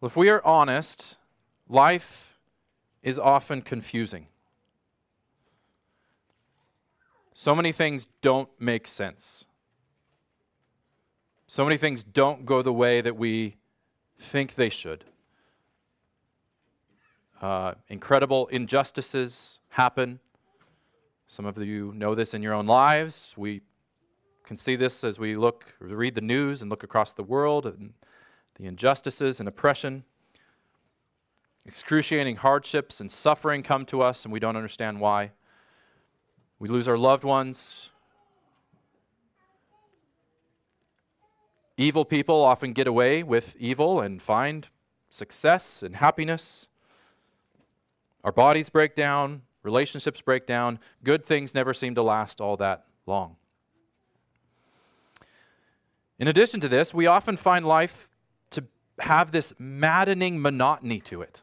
Well, if we are honest, life is often confusing. So many things don't make sense. So many things don't go the way that we think they should. Uh, incredible injustices happen. Some of you know this in your own lives. We can see this as we look, read the news and look across the world and the injustices and oppression. Excruciating hardships and suffering come to us, and we don't understand why. We lose our loved ones. Evil people often get away with evil and find success and happiness. Our bodies break down, relationships break down. Good things never seem to last all that long. In addition to this, we often find life have this maddening monotony to it.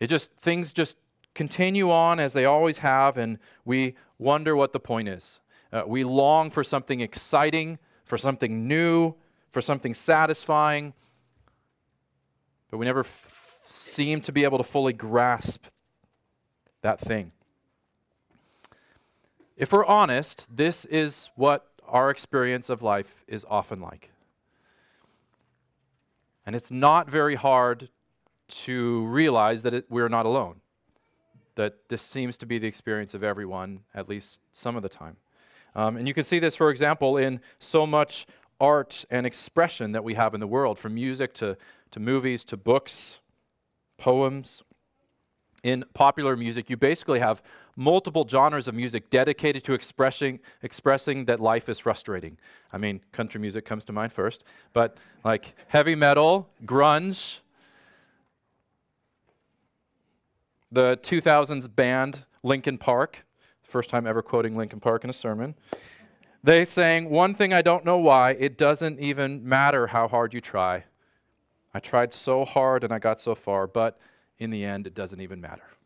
It just, things just continue on as they always have, and we wonder what the point is. Uh, we long for something exciting, for something new, for something satisfying, but we never f- seem to be able to fully grasp that thing. If we're honest, this is what our experience of life is often like. And it's not very hard to realize that it, we're not alone, that this seems to be the experience of everyone, at least some of the time. Um, and you can see this, for example, in so much art and expression that we have in the world, from music to, to movies to books, poems. In popular music, you basically have multiple genres of music dedicated to expressing, expressing that life is frustrating. I mean, country music comes to mind first, but like heavy metal, grunge, the 2000s band Linkin Park, first time ever quoting Linkin Park in a sermon. They sang, One thing I don't know why, it doesn't even matter how hard you try. I tried so hard and I got so far, but in the end, it doesn't even matter.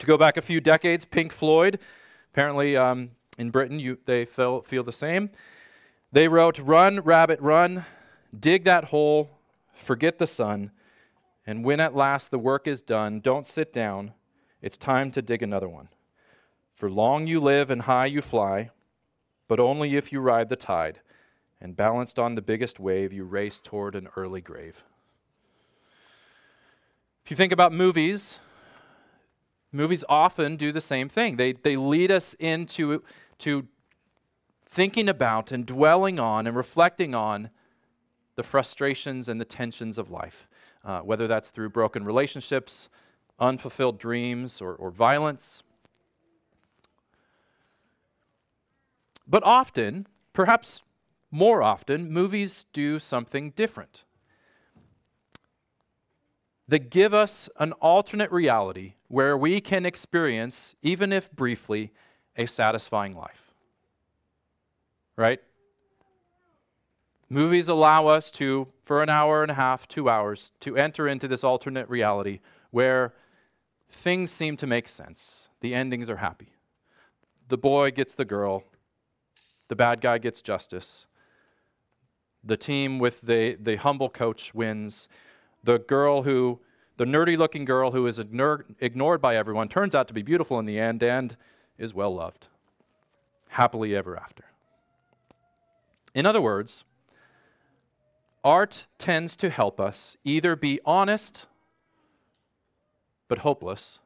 To go back a few decades, Pink Floyd, apparently um, in Britain, you, they feel, feel the same. They wrote, Run, rabbit, run, dig that hole, forget the sun, and when at last the work is done, don't sit down. It's time to dig another one. For long you live and high you fly, but only if you ride the tide, and balanced on the biggest wave, you race toward an early grave. If you think about movies, Movies often do the same thing. They, they lead us into to thinking about and dwelling on and reflecting on the frustrations and the tensions of life, uh, whether that's through broken relationships, unfulfilled dreams, or, or violence. But often, perhaps more often, movies do something different. That give us an alternate reality where we can experience, even if briefly, a satisfying life. Right? Movies allow us to, for an hour and a half, two hours, to enter into this alternate reality where things seem to make sense. The endings are happy. The boy gets the girl, the bad guy gets justice. The team with the, the humble coach wins. The girl who the nerdy looking girl who is ignored by everyone turns out to be beautiful in the end and is well loved. Happily ever after. In other words, art tends to help us either be honest but hopeless,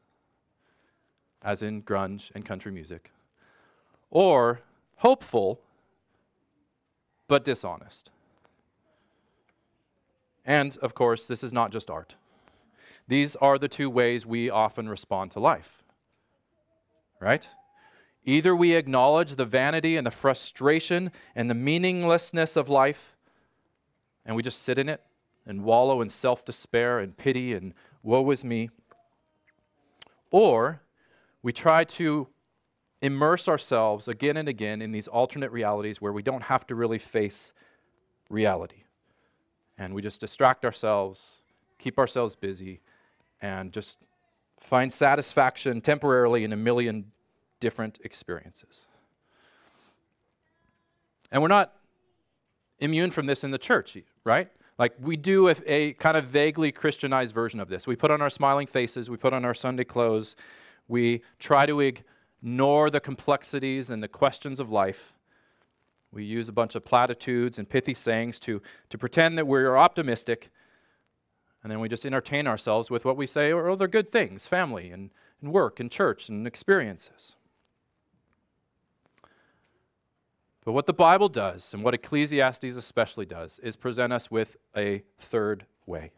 as in grunge and country music, or hopeful but dishonest. And of course, this is not just art. These are the two ways we often respond to life. Right? Either we acknowledge the vanity and the frustration and the meaninglessness of life, and we just sit in it and wallow in self despair and pity and woe is me. Or we try to immerse ourselves again and again in these alternate realities where we don't have to really face reality. And we just distract ourselves, keep ourselves busy, and just find satisfaction temporarily in a million different experiences. And we're not immune from this in the church, right? Like we do a, a, kind of vaguely Christianized version of this. We put on our smiling faces, we put on our Sunday clothes, we try to ignore the complexities and the questions of life. We use a bunch of platitudes and pithy sayings to, to pretend that we're optimistic, and then we just entertain ourselves with what we say are other good things family and, and work and church and experiences. But what the Bible does, and what Ecclesiastes especially does, is present us with a third way.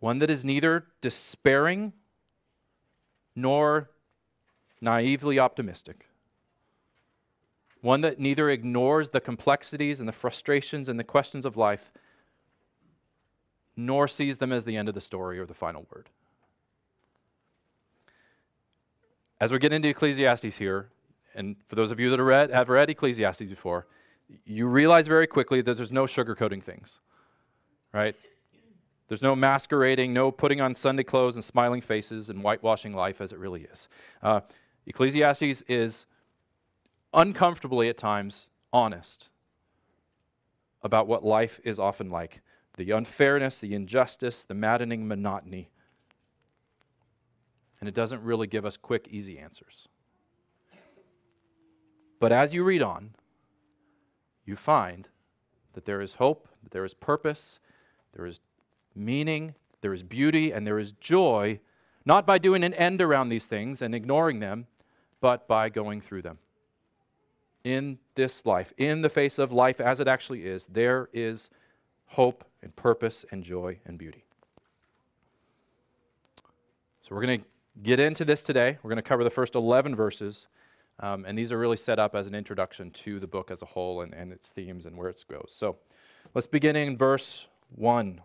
One that is neither despairing nor naively optimistic. One that neither ignores the complexities and the frustrations and the questions of life, nor sees them as the end of the story or the final word. As we get into Ecclesiastes here, and for those of you that have read, have read Ecclesiastes before, you realize very quickly that there's no sugarcoating things, right? There's no masquerading, no putting on Sunday clothes and smiling faces and whitewashing life as it really is. Uh, Ecclesiastes is uncomfortably at times honest about what life is often like the unfairness, the injustice, the maddening monotony. And it doesn't really give us quick, easy answers. But as you read on, you find that there is hope, that there is purpose, there is meaning, there is beauty, and there is joy, not by doing an end around these things and ignoring them, but by going through them. In this life, in the face of life as it actually is, there is hope and purpose and joy and beauty. So we're going to get into this today. We're going to cover the first 11 verses. Um, and these are really set up as an introduction to the book as a whole and, and its themes and where it goes. So let's begin in verse 1.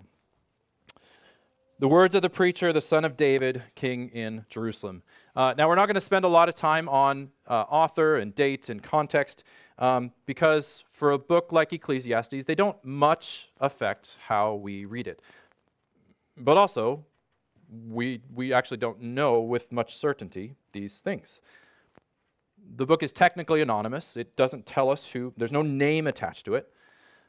The words of the preacher, the son of David, king in Jerusalem. Uh, now, we're not going to spend a lot of time on uh, author and date and context um, because for a book like Ecclesiastes, they don't much affect how we read it. But also, we, we actually don't know with much certainty these things the book is technically anonymous. It doesn't tell us who, there's no name attached to it.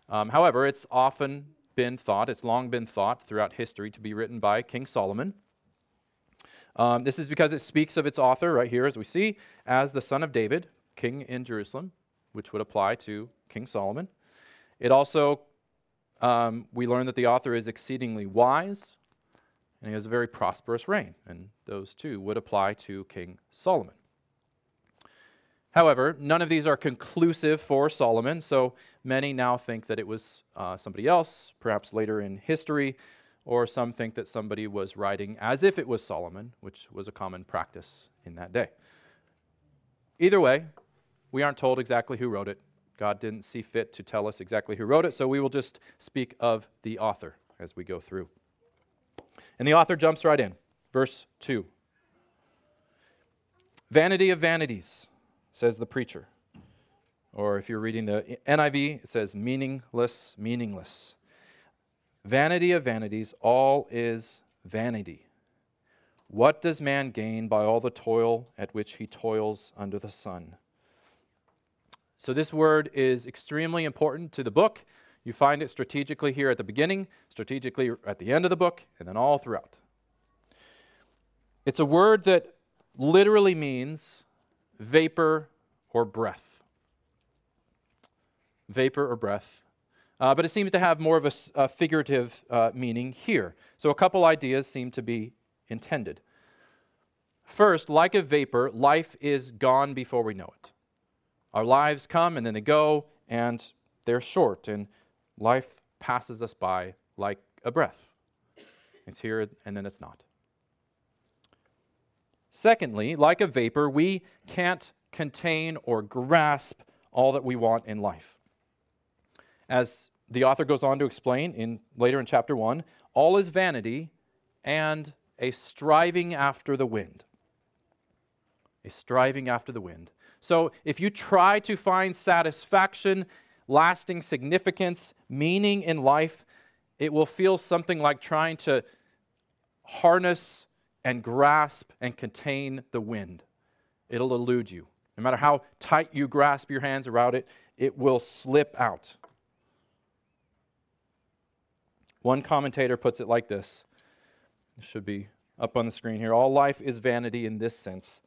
Um, however, it's often been thought, it's long been thought throughout history to be written by King Solomon. Um, this is because it speaks of its author right here, as we see, as the son of David, king in Jerusalem, which would apply to King Solomon. It also, um, we learn that the author is exceedingly wise and he has a very prosperous reign, and those two would apply to King Solomon. However, none of these are conclusive for Solomon, so many now think that it was uh, somebody else, perhaps later in history, or some think that somebody was writing as if it was Solomon, which was a common practice in that day. Either way, we aren't told exactly who wrote it. God didn't see fit to tell us exactly who wrote it, so we will just speak of the author as we go through. And the author jumps right in. Verse 2 Vanity of vanities says the preacher. Or if you're reading the NIV, it says meaningless, meaningless. Vanity of vanities, all is vanity. What does man gain by all the toil at which he toils under the sun? So, this word is extremely important to the book. You find it strategically here at the beginning, strategically at the end of the book, and then all throughout. It's a word that literally means vapor or breath. Vapor or breath. Uh, but it seems to have more of a, a figurative uh, meaning here. So a couple ideas seem to be intended. First, like a vapor, life is gone before we know it. Our lives come and then they go, and they're short, and life passes us by like a breath. It's here and then it's not. Secondly, like a vapor, we can't contain or grasp all that we want in life. As the author goes on to explain in later in chapter 1, all is vanity and a striving after the wind. A striving after the wind. So if you try to find satisfaction, lasting significance, meaning in life, it will feel something like trying to harness and grasp and contain the wind. It'll elude you. No matter how tight you grasp your hands around it, it will slip out. One commentator puts it like this it should be up on the screen here. All life is vanity in this sense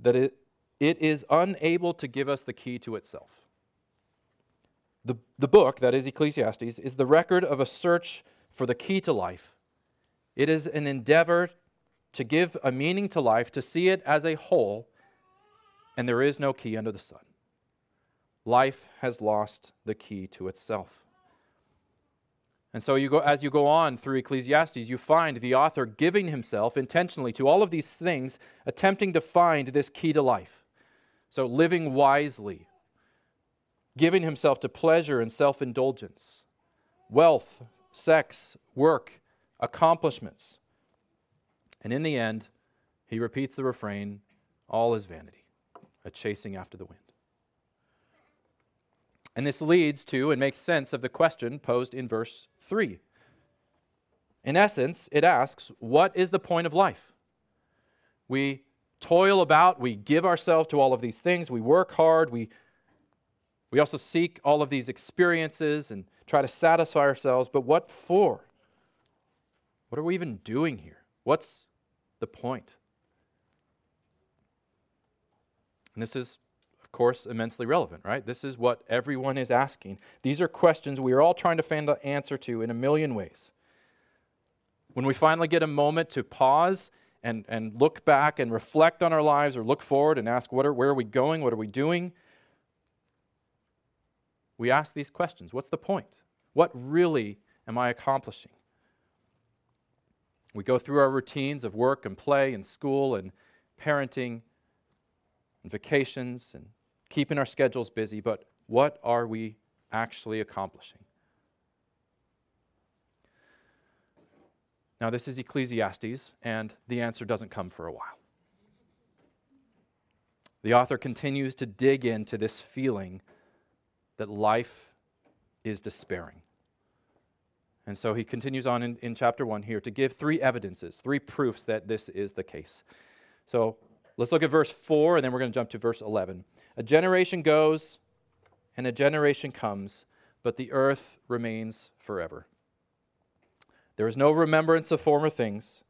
that it, it is unable to give us the key to itself. The, the book, that is Ecclesiastes, is the record of a search for the key to life. It is an endeavor to give a meaning to life, to see it as a whole, and there is no key under the sun. Life has lost the key to itself. And so you go as you go on through Ecclesiastes, you find the author giving himself intentionally to all of these things, attempting to find this key to life. So living wisely, giving himself to pleasure and self-indulgence, wealth, sex, work, accomplishments. And in the end, he repeats the refrain, all is vanity, a chasing after the wind. And this leads to and makes sense of the question posed in verse 3. In essence, it asks, What is the point of life? We toil about, we give ourselves to all of these things, we work hard, we, we also seek all of these experiences and try to satisfy ourselves, but what for? What are we even doing here? What's the point? And this is of course, immensely relevant, right? This is what everyone is asking. These are questions we are all trying to find the answer to in a million ways. When we finally get a moment to pause and, and look back and reflect on our lives or look forward and ask, what are, where are we going? What are we doing? We ask these questions What's the point? What really am I accomplishing? We go through our routines of work and play and school and parenting and vacations and keeping our schedules busy, but what are we actually accomplishing? Now, this is Ecclesiastes, and the answer doesn't come for a while. The author continues to dig into this feeling that life is despairing. And so he continues on in, in chapter 1 here to give three evidences, three proofs that this is the case. So let's look at verse 4, and then we're going to jump to verse 11. A generation goes and a generation comes, but the earth remains forever. There is no remembrance of former things,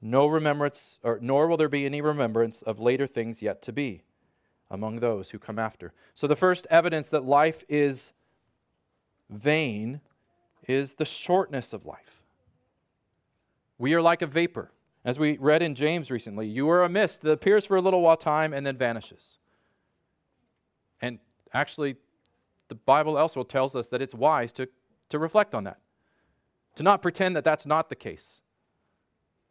no remembrance, or, nor will there be any remembrance of later things yet to be among those who come after. So, the first evidence that life is vain is the shortness of life. We are like a vapor. As we read in James recently, you are a mist that appears for a little while time and then vanishes. And actually, the Bible also tells us that it's wise to, to reflect on that, to not pretend that that's not the case.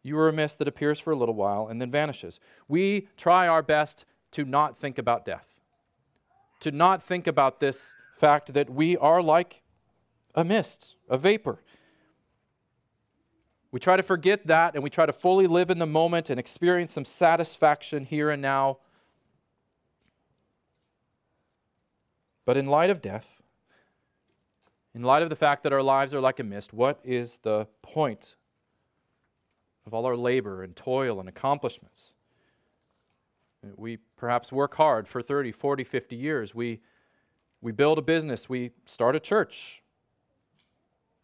You are a mist that appears for a little while and then vanishes. We try our best to not think about death, to not think about this fact that we are like a mist, a vapor. We try to forget that and we try to fully live in the moment and experience some satisfaction here and now But in light of death, in light of the fact that our lives are like a mist, what is the point of all our labor and toil and accomplishments? We perhaps work hard for 30, 40, 50 years. We, we build a business. We start a church.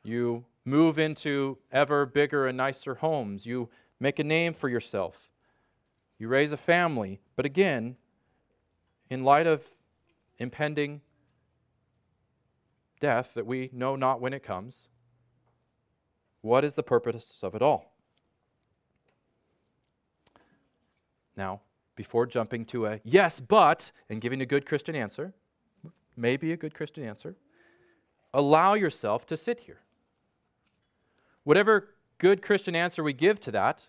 You move into ever bigger and nicer homes. You make a name for yourself. You raise a family. But again, in light of impending death that we know not when it comes, what is the purpose of it all? Now, before jumping to a yes, but, and giving a good Christian answer, maybe a good Christian answer, allow yourself to sit here. Whatever good Christian answer we give to that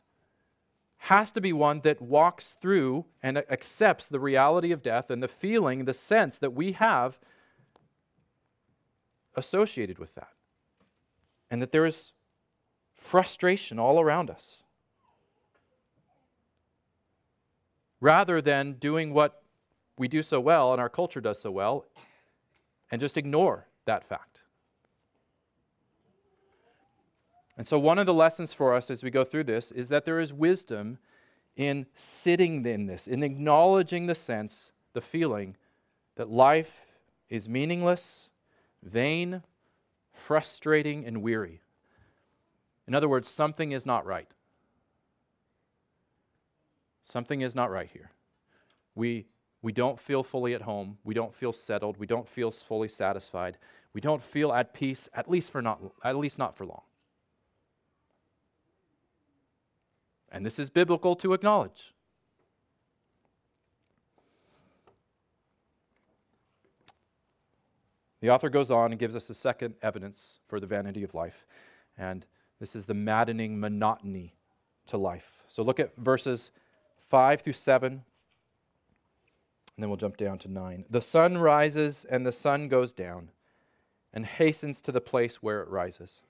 has to be one that walks through and accepts the reality of death and the feeling, the sense that we have associated with that. And that there is frustration all around us. Rather than doing what we do so well and our culture does so well and just ignore that fact. And so, one of the lessons for us as we go through this is that there is wisdom in sitting in this, in acknowledging the sense, the feeling that life is meaningless vain, frustrating, and weary. In other words, something is not right. Something is not right here. We, we don't feel fully at home. We don't feel settled. We don't feel fully satisfied. We don't feel at peace, at least, for not, at least not for long. And this is biblical to acknowledge. The author goes on and gives us a second evidence for the vanity of life. And this is the maddening monotony to life. So look at verses 5 through 7, and then we'll jump down to 9. The sun rises and the sun goes down and hastens to the place where it rises.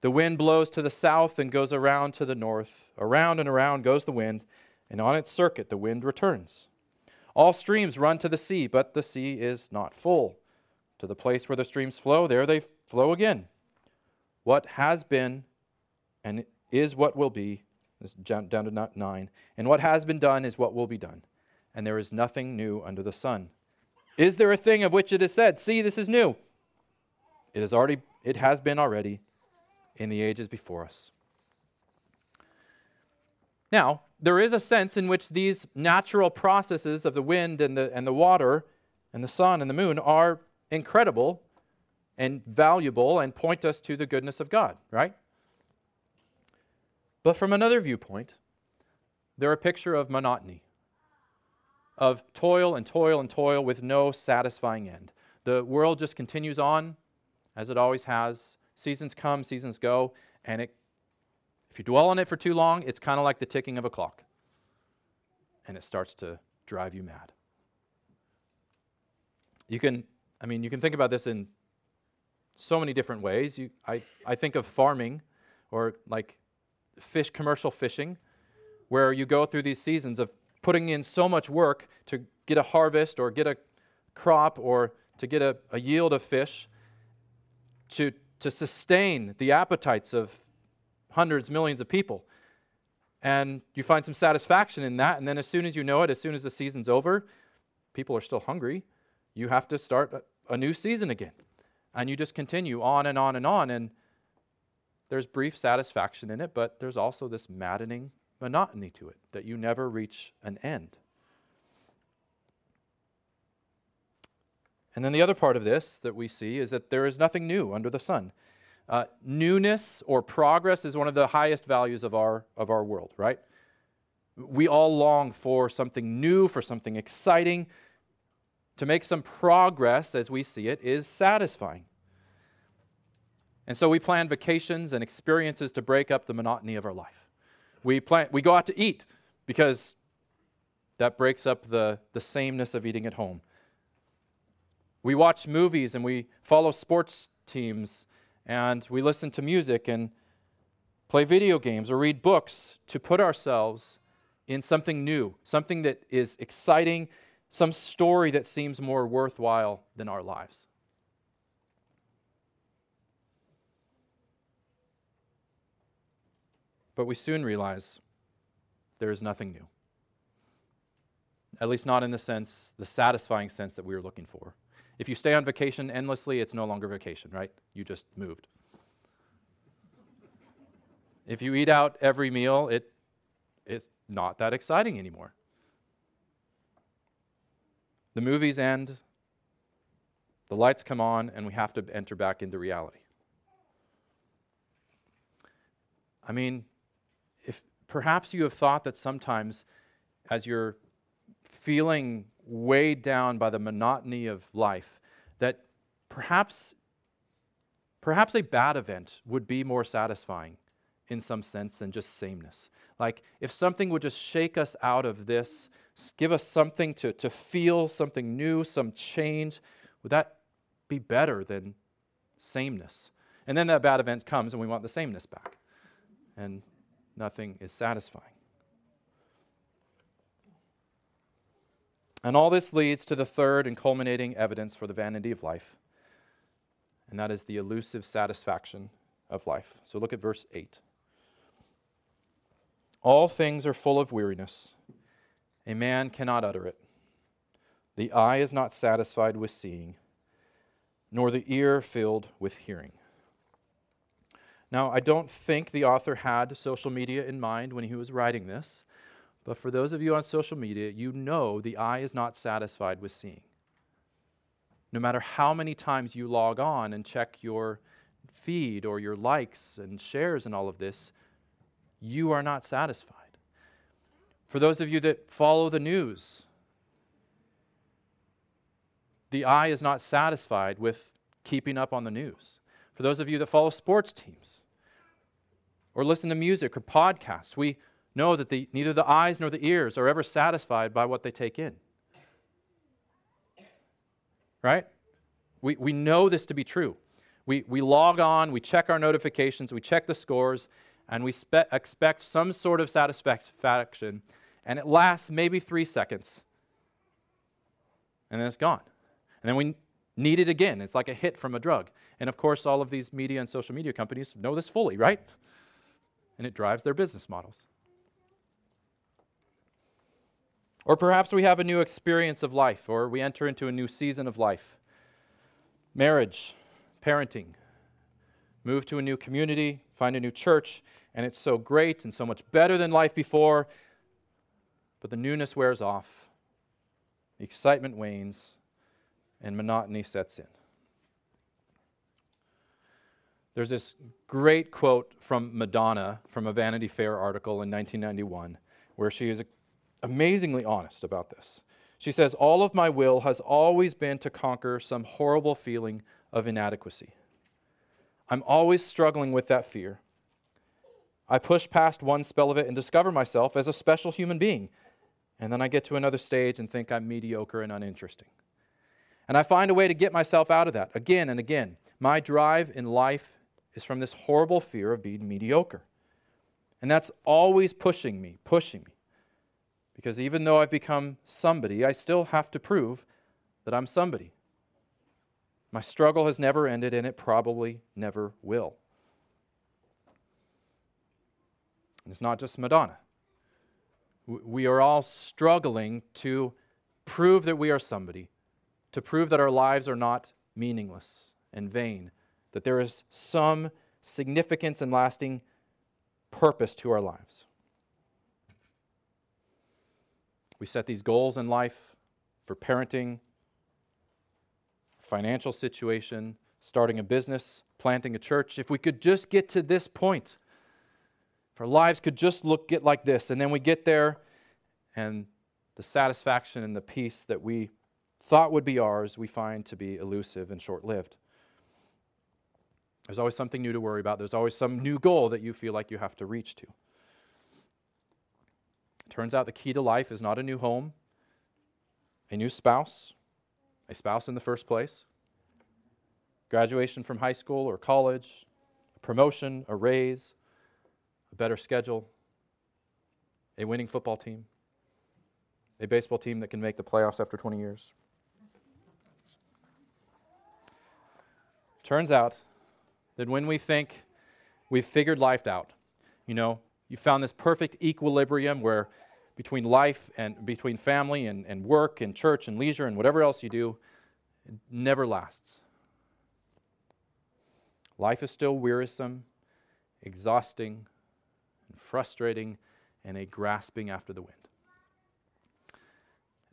The wind blows to the south and goes around to the north. Around and around goes the wind, and on its circuit the wind returns. All streams run to the sea, but the sea is not full to the place where the streams flow, there they flow again. What has been and is what will be, this down to nine, and what has been done is what will be done, and there is nothing new under the sun. Is there a thing of which it is said, See, this is new? It is already, it has been already in the ages before us. Now, there is a sense in which these natural processes of the wind and the, and the water and the sun and the moon are incredible and valuable and point us to the goodness of God, right? But from another viewpoint, they're a picture of monotony, of toil and toil and toil with no satisfying end. The world just continues on as it always has. Seasons come, seasons go, and it, if you dwell on it for too long, it's kind of like the ticking of a clock, and it starts to drive you mad. You can I mean, you can think about this in so many different ways. You, I, I think of farming or like fish, commercial fishing, where you go through these seasons of putting in so much work to get a harvest or get a crop or to get a, a yield of fish to, to sustain the appetites of hundreds, millions of people. And you find some satisfaction in that. And then, as soon as you know it, as soon as the season's over, people are still hungry. You have to start a new season again. And you just continue on and on and on. And there's brief satisfaction in it, but there's also this maddening monotony to it that you never reach an end. And then the other part of this that we see is that there is nothing new under the sun. Uh, newness or progress is one of the highest values of our, of our world, right? We all long for something new, for something exciting, to make some progress as we see it is satisfying. And so we plan vacations and experiences to break up the monotony of our life. We, plan, we go out to eat because that breaks up the, the sameness of eating at home. We watch movies and we follow sports teams and we listen to music and play video games or read books to put ourselves in something new, something that is exciting some story that seems more worthwhile than our lives. But we soon realize there is nothing new. At least not in the sense, the satisfying sense that we were looking for. If you stay on vacation endlessly, it's no longer vacation, right? You just moved. If you eat out every meal, it is not that exciting anymore. The movies end, the lights come on, and we have to enter back into reality. I mean, if perhaps you have thought that sometimes as you're feeling weighed down by the monotony of life, that perhaps perhaps a bad event would be more satisfying in some sense than just sameness. Like if something would just shake us out of this give us something to, to feel, something new, some change, would that be better than sameness? And then that bad event comes and we want the sameness back. And nothing is satisfying. And all this leads to the third and culminating evidence for the vanity of life, and that is the elusive satisfaction of life. So look at verse 8. All things are full of weariness a man cannot utter it. The eye is not satisfied with seeing, nor the ear filled with hearing. Now, I don't think the author had social media in mind when he was writing this, but for those of you on social media, you know the eye is not satisfied with seeing. No matter how many times you log on and check your feed or your likes and shares and all of this, you are not satisfied. For those of you that follow the news, the eye is not satisfied with keeping up on the news. For those of you that follow sports teams or listen to music or podcasts, we know that the, neither the eyes nor the ears are ever satisfied by what they take in. Right? We, we know this to be true. We, we log on, we check our notifications, we check the scores, and we spe- expect some sort of satisfaction, and it lasts maybe three seconds, and then it's gone. And then we need it again. It's like a hit from a drug. And of course, all of these media and social media companies know this fully, right? And it drives their business models. Or perhaps we have a new experience of life, or we enter into a new season of life. Marriage, parenting, move to a new community, find a new church, and it's so great and so much better than life before, but the newness wears off, the excitement wanes, and monotony sets in. There's this great quote from Madonna from a Vanity Fair article in 1991 where she is amazingly honest about this. She says, All of my will has always been to conquer some horrible feeling of inadequacy. I'm always struggling with that fear. I push past one spell of it and discover myself as a special human being. And then I get to another stage and think I'm mediocre and uninteresting. And I find a way to get myself out of that again and again. My drive in life is from this horrible fear of being mediocre. And that's always pushing me, pushing me. Because even though I've become somebody, I still have to prove that I'm somebody. My struggle has never ended, and it probably never will. And it's not just Madonna. We are all struggling to prove that we are somebody, to prove that our lives are not meaningless and vain, that there is some significance and lasting purpose to our lives. We set these goals in life for parenting, financial situation, starting a business, planting a church. If we could just get to this point, if our lives could just look get like this, and then we get there and the satisfaction and the peace that we thought would be ours, we find to be elusive and short lived. There's always something new to worry about. There's always some new goal that you feel like you have to reach to. Turns out the key to life is not a new home, a new spouse, a spouse in the first place, graduation from high school or college, a promotion, a raise, a better schedule, a winning football team, a baseball team that can make the playoffs after 20 years. Turns out that when we think we've figured life out, you know, you found this perfect equilibrium where between life and between family and, and work and church and leisure and whatever else you do, it never lasts. Life is still wearisome, exhausting, and frustrating, and a grasping after the wind.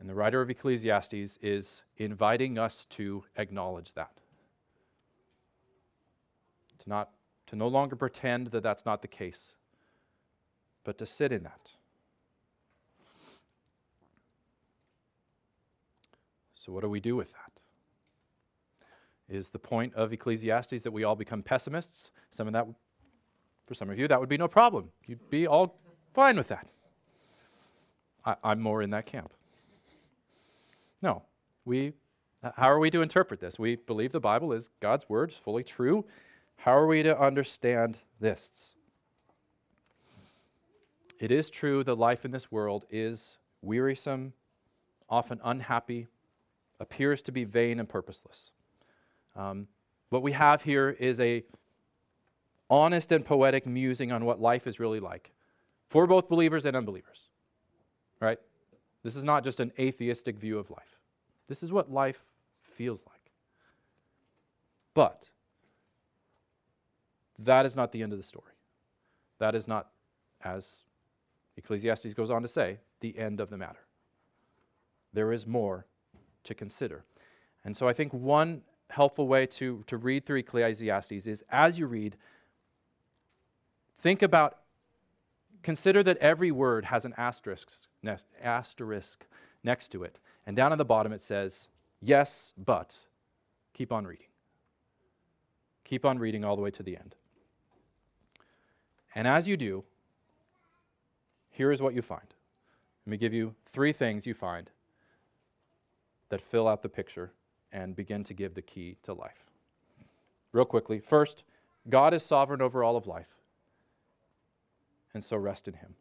And the writer of Ecclesiastes is inviting us to acknowledge that to not to no longer pretend that that's not the case, but to sit in that. So, what do we do with that? Is the point of Ecclesiastes that we all become pessimists? Some of that, for some of you, that would be no problem. You'd be all fine with that. I, I'm more in that camp. No, we. How are we to interpret this? We believe the Bible is God's word, fully true, how are we to understand this? It is true that life in this world is wearisome, often unhappy, appears to be vain and purposeless. Um, what we have here is a honest and poetic musing on what life is really like for both believers and unbelievers. Right? This is not just an atheistic view of life. This is what life feels like. But that is not the end of the story. That is not, as Ecclesiastes goes on to say, the end of the matter. There is more to consider. And so I think one helpful way to, to read through Ecclesiastes is as you read, think about, consider that every word has an asterisk, asterisk next to it. And down at the bottom it says, yes, but. Keep on reading. Keep on reading all the way to the end. And as you do, here is what you find. Let me give you three things you find that fill out the picture and begin to give the key to life. Real quickly, first, God is sovereign over all of life, and so rest in Him.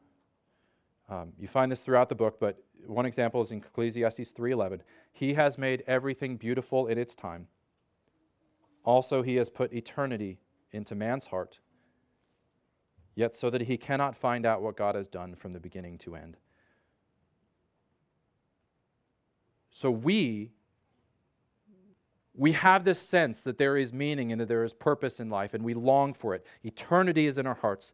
Um, you find this throughout the book, but one example is in Ecclesiastes 3:11. He has made everything beautiful in its time. Also, He has put eternity into man's heart, yet so that he cannot find out what God has done from the beginning to end. So we we have this sense that there is meaning and that there is purpose in life, and we long for it. Eternity is in our hearts.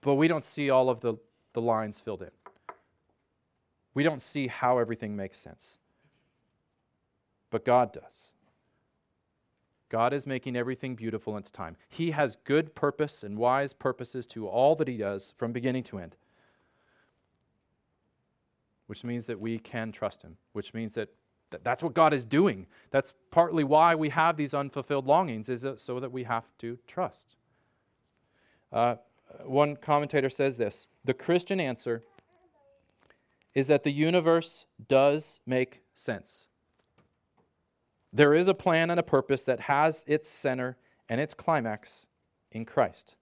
But we don't see all of the, the lines filled in. We don't see how everything makes sense. But God does. God is making everything beautiful in its time. He has good purpose and wise purposes to all that He does from beginning to end. Which means that we can trust Him, which means that that's what God is doing. That's partly why we have these unfulfilled longings, is so that we have to trust. Uh, one commentator says this The Christian answer is that the universe does make sense. There is a plan and a purpose that has its center and its climax in Christ.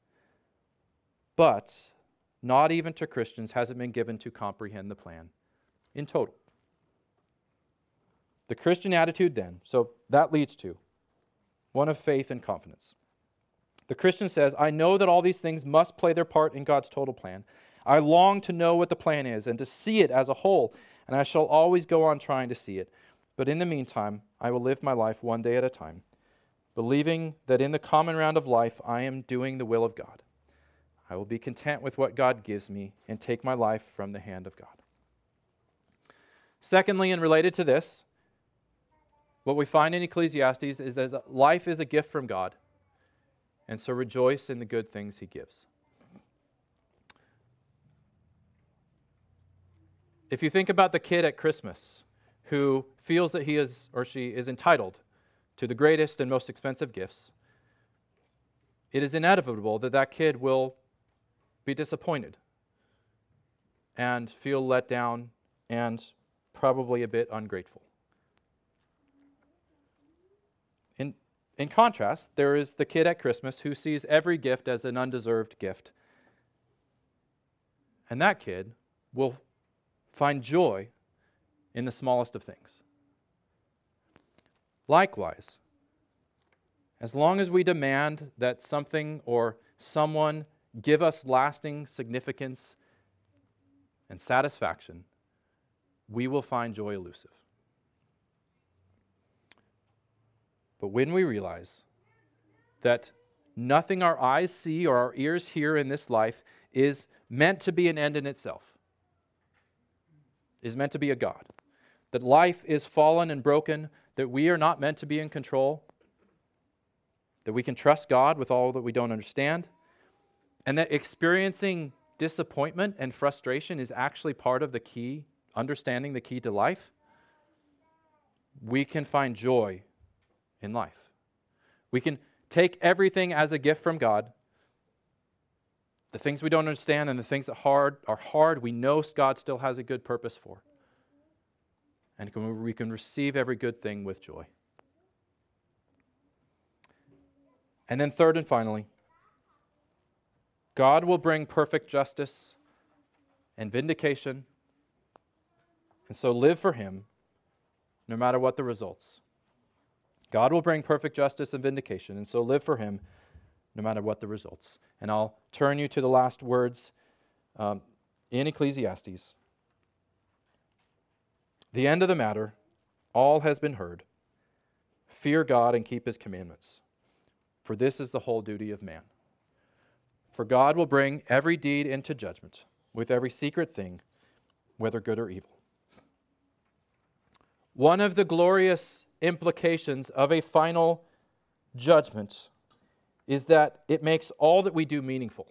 But not even to Christians has it been given to comprehend the plan in total. The Christian attitude, then, so that leads to one of faith and confidence. The Christian says, I know that all these things must play their part in God's total plan. I long to know what the plan is and to see it as a whole, and I shall always go on trying to see it. But in the meantime, I will live my life one day at a time, believing that in the common round of life I am doing the will of God. I will be content with what God gives me and take my life from the hand of God. Secondly, and related to this, what we find in Ecclesiastes is that life is a gift from God, and so rejoice in the good things He gives. If you think about the kid at Christmas who feels that he is or she is entitled to the greatest and most expensive gifts, it is inevitable that that kid will be disappointed and feel let down and probably a bit ungrateful. In contrast, there is the kid at Christmas who sees every gift as an undeserved gift. And that kid will find joy in the smallest of things. Likewise, as long as we demand that something or someone give us lasting significance and satisfaction, we will find joy elusive. But when we realize that nothing our eyes see or our ears hear in this life is meant to be an end in itself, is meant to be a God, that life is fallen and broken, that we are not meant to be in control, that we can trust God with all that we don't understand, and that experiencing disappointment and frustration is actually part of the key, understanding the key to life, we can find joy in life. We can take everything as a gift from God. The things we don't understand and the things that hard are hard, we know God still has a good purpose for. And we can receive every good thing with joy. And then, third and finally, God will bring perfect justice and vindication. And so live for Him no matter what the results. God will bring perfect justice and vindication, and so live for Him no matter what the results. And I'll turn you to the last words um, in Ecclesiastes. The end of the matter, all has been heard. Fear God and keep His commandments, for this is the whole duty of man. For God will bring every deed into judgment with every secret thing, whether good or evil. One of the glorious implications of a final judgment is that it makes all that we do meaningful.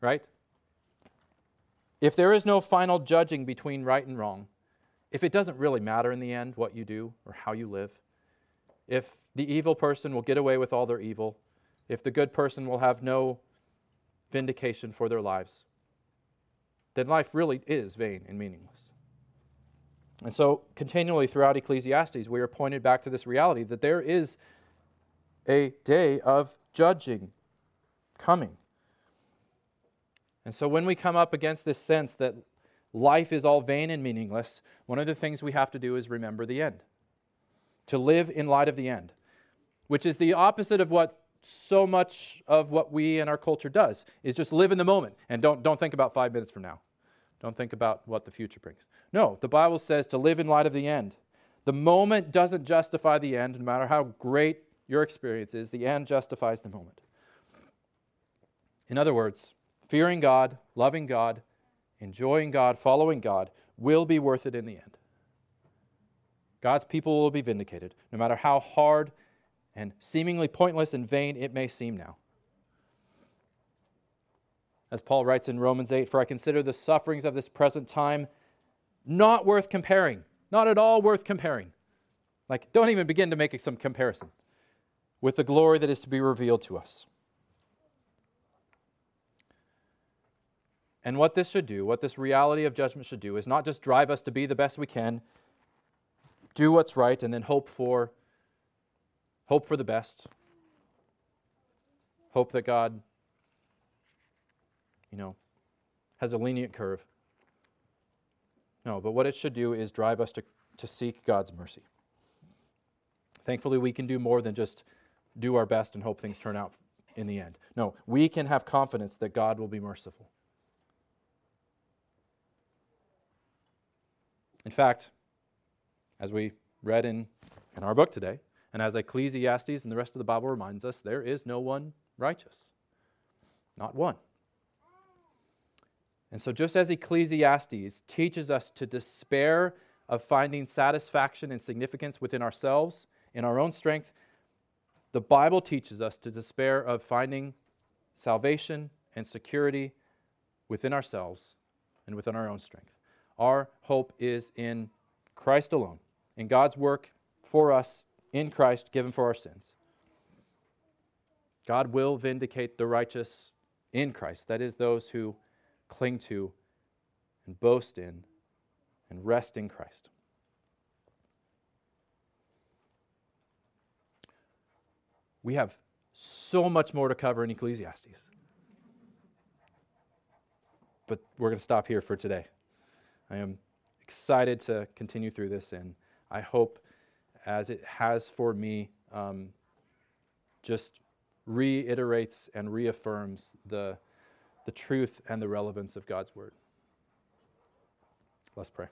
Right? If there is no final judging between right and wrong, if it doesn't really matter in the end what you do or how you live, if the evil person will get away with all their evil, if the good person will have no vindication for their lives, then life really is vain and meaningless. And so, continually throughout Ecclesiastes, we are pointed back to this reality that there is a day of judging coming. And so, when we come up against this sense that life is all vain and meaningless, one of the things we have to do is remember the end. To live in light of the end, which is the opposite of what so much of what we and our culture does is just live in the moment and don't, don't think about five minutes from now. Don't think about what the future brings. No, the Bible says to live in light of the end. The moment doesn't justify the end, no matter how great your experience is, the end justifies the moment. In other words, fearing God, loving God, enjoying God, following God will be worth it in the end. God's people will be vindicated, no matter how hard and seemingly pointless and vain it may seem now. As Paul writes in Romans 8, For I consider the sufferings of this present time not worth comparing, not at all worth comparing. Like, don't even begin to make some comparison with the glory that is to be revealed to us. And what this should do, what this reality of judgment should do, is not just drive us to be the best we can, do what's right, and then hope for hope for the best. Hope that God, you know, has a lenient curve. No, but what it should do is drive us to, to seek God's mercy. Thankfully, we can do more than just do our best and hope things turn out in the end. No, we can have confidence that God will be merciful. In fact, as we read in, in our book today, and as Ecclesiastes and the rest of the Bible reminds us, there is no one righteous. Not one. And so, just as Ecclesiastes teaches us to despair of finding satisfaction and significance within ourselves, in our own strength, the Bible teaches us to despair of finding salvation and security within ourselves and within our own strength. Our hope is in Christ alone, in God's work for us in Christ, given for our sins. God will vindicate the righteous in Christ, that is, those who cling to and boast in and rest in Christ. We have so much more to cover in Ecclesiastes. But we're going to stop here for today. I am excited to continue through this, and I hope, as it has for me, um, just reiterates and reaffirms the, the truth and the relevance of God's word. Let's pray.